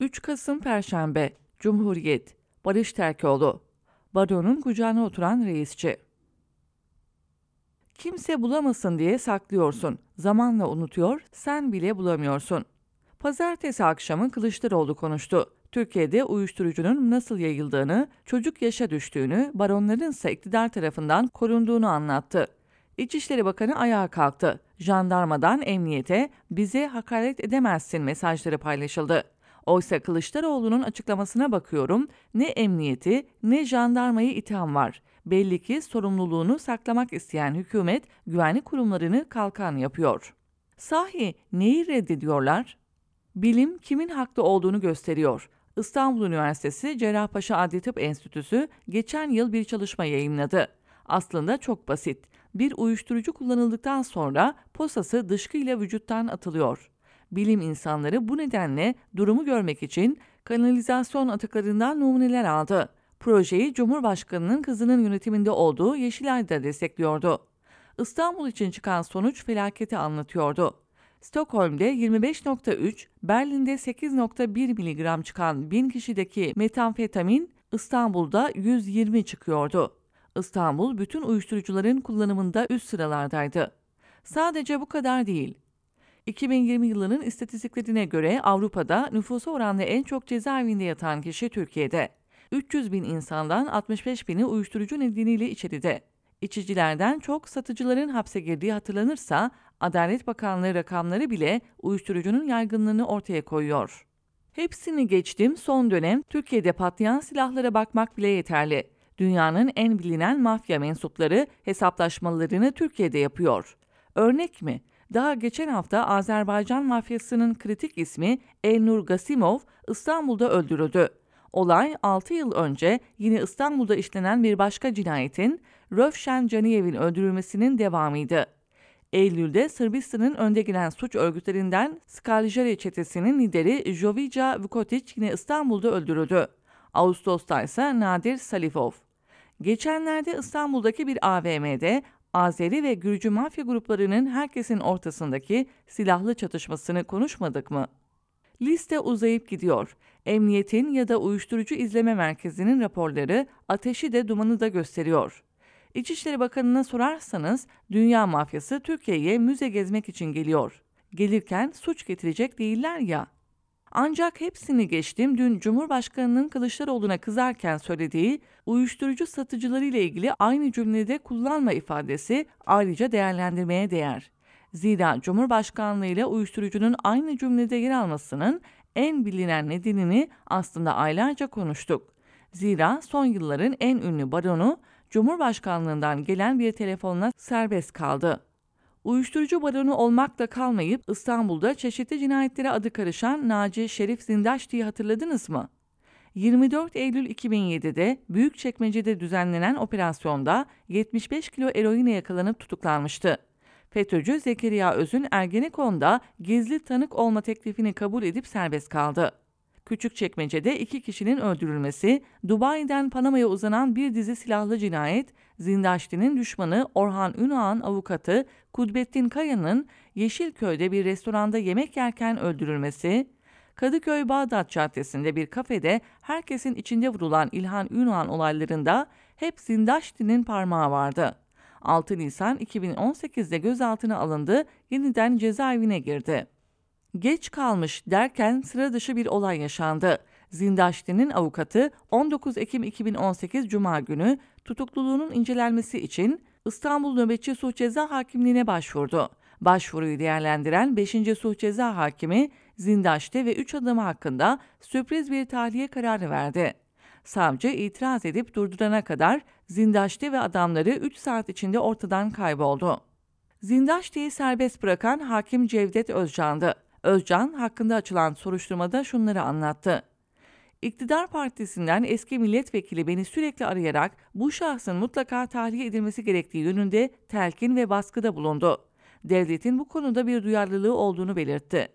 3 Kasım Perşembe Cumhuriyet Barış Terkoğlu Baron'un kucağına oturan reisçi Kimse bulamasın diye saklıyorsun. Zamanla unutuyor, sen bile bulamıyorsun. Pazartesi akşamı Kılıçdaroğlu konuştu. Türkiye'de uyuşturucunun nasıl yayıldığını, çocuk yaşa düştüğünü, baronların ise iktidar tarafından korunduğunu anlattı. İçişleri Bakanı ayağa kalktı. Jandarmadan emniyete bize hakaret edemezsin mesajları paylaşıldı. Oysa Kılıçdaroğlu'nun açıklamasına bakıyorum ne emniyeti ne jandarmayı itham var. Belli ki sorumluluğunu saklamak isteyen hükümet güvenlik kurumlarını kalkan yapıyor. Sahi neyi reddediyorlar? Bilim kimin haklı olduğunu gösteriyor. İstanbul Üniversitesi Cerrahpaşa Adli Tıp Enstitüsü geçen yıl bir çalışma yayınladı. Aslında çok basit. Bir uyuşturucu kullanıldıktan sonra posası dışkıyla vücuttan atılıyor. Bilim insanları bu nedenle durumu görmek için kanalizasyon atıklarından numuneler aldı. Projeyi Cumhurbaşkanı'nın kızının yönetiminde olduğu Yeşilay da destekliyordu. İstanbul için çıkan sonuç felaketi anlatıyordu. Stockholm'de 25.3, Berlin'de 8.1 mg çıkan 1000 kişideki metamfetamin İstanbul'da 120 çıkıyordu. İstanbul bütün uyuşturucuların kullanımında üst sıralardaydı. Sadece bu kadar değil. 2020 yılının istatistiklerine göre Avrupa'da nüfusa oranla en çok cezaevinde yatan kişi Türkiye'de. 300 bin insandan 65 bini uyuşturucu nedeniyle içeride. İçicilerden çok satıcıların hapse girdiği hatırlanırsa Adalet Bakanlığı rakamları bile uyuşturucunun yaygınlığını ortaya koyuyor. Hepsini geçtim son dönem Türkiye'de patlayan silahlara bakmak bile yeterli. Dünyanın en bilinen mafya mensupları hesaplaşmalarını Türkiye'de yapıyor. Örnek mi? Daha geçen hafta Azerbaycan mafyasının kritik ismi Elnur Gasimov İstanbul'da öldürüldü. Olay 6 yıl önce yine İstanbul'da işlenen bir başka cinayetin Rövşen Caniyev'in öldürülmesinin devamıydı. Eylül'de Sırbistan'ın önde gelen suç örgütlerinden Skaljari çetesinin lideri Jovica Vukotic yine İstanbul'da öldürüldü. Ağustos'ta ise Nadir Salifov. Geçenlerde İstanbul'daki bir AVM'de Azeri ve Gürcü mafya gruplarının herkesin ortasındaki silahlı çatışmasını konuşmadık mı? Liste uzayıp gidiyor. Emniyetin ya da uyuşturucu izleme merkezinin raporları ateşi de dumanı da gösteriyor. İçişleri Bakanı'na sorarsanız dünya mafyası Türkiye'ye müze gezmek için geliyor. Gelirken suç getirecek değiller ya. Ancak hepsini geçtim dün Cumhurbaşkanı'nın Kılıçdaroğlu'na kızarken söylediği uyuşturucu satıcıları ile ilgili aynı cümlede kullanma ifadesi ayrıca değerlendirmeye değer. Zira Cumhurbaşkanlığı ile uyuşturucunun aynı cümlede yer almasının en bilinen nedenini aslında aylarca konuştuk. Zira son yılların en ünlü baronu Cumhurbaşkanlığından gelen bir telefonla serbest kaldı. Uyuşturucu baronu olmakla kalmayıp İstanbul'da çeşitli cinayetlere adı karışan Naci Şerif Zindaşti'yi hatırladınız mı? 24 Eylül 2007'de Büyükçekmece'de düzenlenen operasyonda 75 kilo eroine yakalanıp tutuklanmıştı. FETÖ'cü Zekeriya Öz'ün Ergenekon'da gizli tanık olma teklifini kabul edip serbest kaldı. Küçükçekmece'de iki kişinin öldürülmesi, Dubai'den Panama'ya uzanan bir dizi silahlı cinayet, Zindaşti'nin düşmanı Orhan Ünağ'ın avukatı Kudbettin Kaya'nın Yeşilköy'de bir restoranda yemek yerken öldürülmesi, Kadıköy Bağdat Caddesi'nde bir kafede herkesin içinde vurulan İlhan Ünağ'ın olaylarında hep Zindaşti'nin parmağı vardı. 6 Nisan 2018'de gözaltına alındı, yeniden cezaevine girdi. Geç kalmış derken sıra dışı bir olay yaşandı. Zindaşti'nin avukatı 19 Ekim 2018 Cuma günü tutukluluğunun incelenmesi için İstanbul Nöbetçi Suç Ceza Hakimliğine başvurdu. Başvuruyu değerlendiren 5. Suç Ceza Hakimi Zindaşti ve 3 adamı hakkında sürpriz bir tahliye kararı verdi. Savcı itiraz edip durdurana kadar Zindaşti ve adamları 3 saat içinde ortadan kayboldu. Zindaşti'yi serbest bırakan hakim Cevdet Özcan'dı. Özcan hakkında açılan soruşturmada şunları anlattı. İktidar partisinden eski milletvekili beni sürekli arayarak bu şahsın mutlaka tahliye edilmesi gerektiği yönünde telkin ve baskıda bulundu. Devletin bu konuda bir duyarlılığı olduğunu belirtti.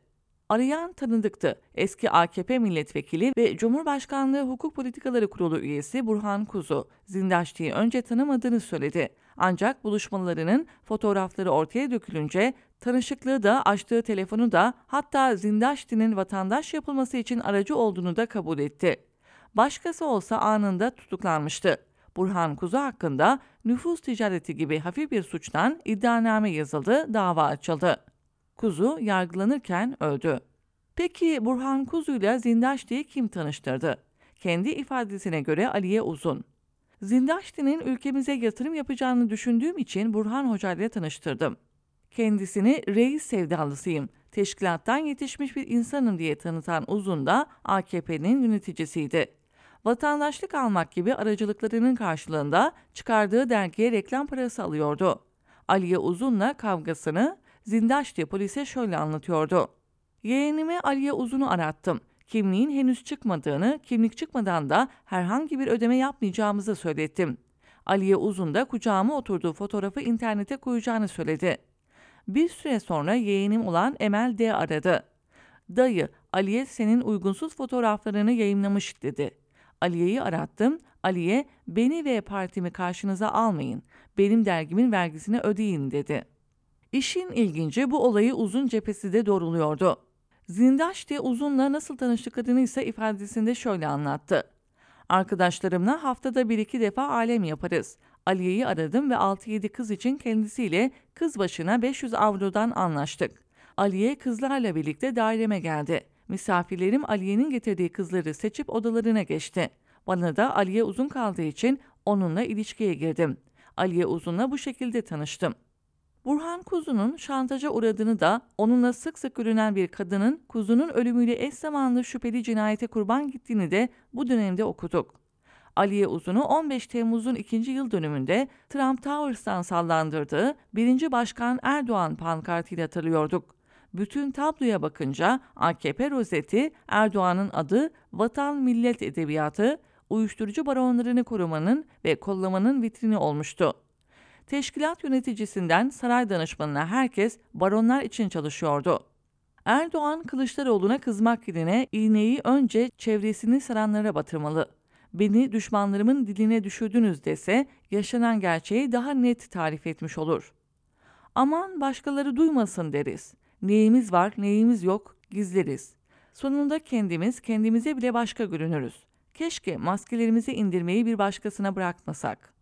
Arayan tanıdıktı. Eski AKP milletvekili ve Cumhurbaşkanlığı Hukuk Politikaları Kurulu üyesi Burhan Kuzu, Zindaşti'yi önce tanımadığını söyledi. Ancak buluşmalarının fotoğrafları ortaya dökülünce tanışıklığı da açtığı telefonu da hatta Zindaşti'nin vatandaş yapılması için aracı olduğunu da kabul etti. Başkası olsa anında tutuklanmıştı. Burhan Kuzu hakkında nüfus ticareti gibi hafif bir suçtan iddianame yazıldı, dava açıldı. Kuzu yargılanırken öldü. Peki Burhan Kuzu ile Zindaşti'yi kim tanıştırdı? Kendi ifadesine göre Aliye Uzun. Zindaşti'nin ülkemize yatırım yapacağını düşündüğüm için Burhan Hoca ile tanıştırdım. Kendisini reis sevdalısıyım, teşkilattan yetişmiş bir insanım diye tanıtan Uzun da AKP'nin yöneticisiydi. Vatandaşlık almak gibi aracılıklarının karşılığında çıkardığı dergiye reklam parası alıyordu. Aliye Uzun'la kavgasını Zindaşti polise şöyle anlatıyordu. Yeğenime Aliye Uzun'u arattım. Kimliğin henüz çıkmadığını, kimlik çıkmadan da herhangi bir ödeme yapmayacağımızı söylettim. Aliye Uzun da kucağıma oturduğu fotoğrafı internete koyacağını söyledi. Bir süre sonra yeğenim olan Emel D aradı. Dayı, Aliye senin uygunsuz fotoğraflarını yayınlamış dedi. Aliye'yi arattım. Aliye, beni ve partimi karşınıza almayın. Benim dergimin vergisini ödeyin dedi. İşin ilginci bu olayı uzun cephesi de doğruluyordu. Zindaşti Uzun'la nasıl tanıştıklarını ise ifadesinde şöyle anlattı. Arkadaşlarımla haftada bir iki defa alem yaparız. Aliye'yi aradım ve 6-7 kız için kendisiyle kız başına 500 avrodan anlaştık. Aliye kızlarla birlikte daireme geldi. Misafirlerim Aliye'nin getirdiği kızları seçip odalarına geçti. Bana da Aliye uzun kaldığı için onunla ilişkiye girdim. Aliye Uzun'la bu şekilde tanıştım. Burhan Kuzu'nun şantaja uğradığını da onunla sık sık görünen bir kadının Kuzu'nun ölümüyle eş zamanlı şüpheli cinayete kurban gittiğini de bu dönemde okuduk. Aliye Uzun'u 15 Temmuz'un ikinci yıl dönümünde Trump Towers'tan sallandırdığı 1. Başkan Erdoğan pankartıyla hatırlıyorduk. Bütün tabloya bakınca AKP rozeti Erdoğan'ın adı Vatan Millet Edebiyatı, uyuşturucu baronlarını korumanın ve kollamanın vitrini olmuştu. Teşkilat yöneticisinden saray danışmanına herkes baronlar için çalışıyordu. Erdoğan Kılıçdaroğlu'na kızmak yerine iğneyi önce çevresini saranlara batırmalı. Beni düşmanlarımın diline düşürdünüz dese yaşanan gerçeği daha net tarif etmiş olur. Aman başkaları duymasın deriz. Neyimiz var, neyimiz yok gizleriz. Sonunda kendimiz kendimize bile başka görünürüz. Keşke maskelerimizi indirmeyi bir başkasına bırakmasak.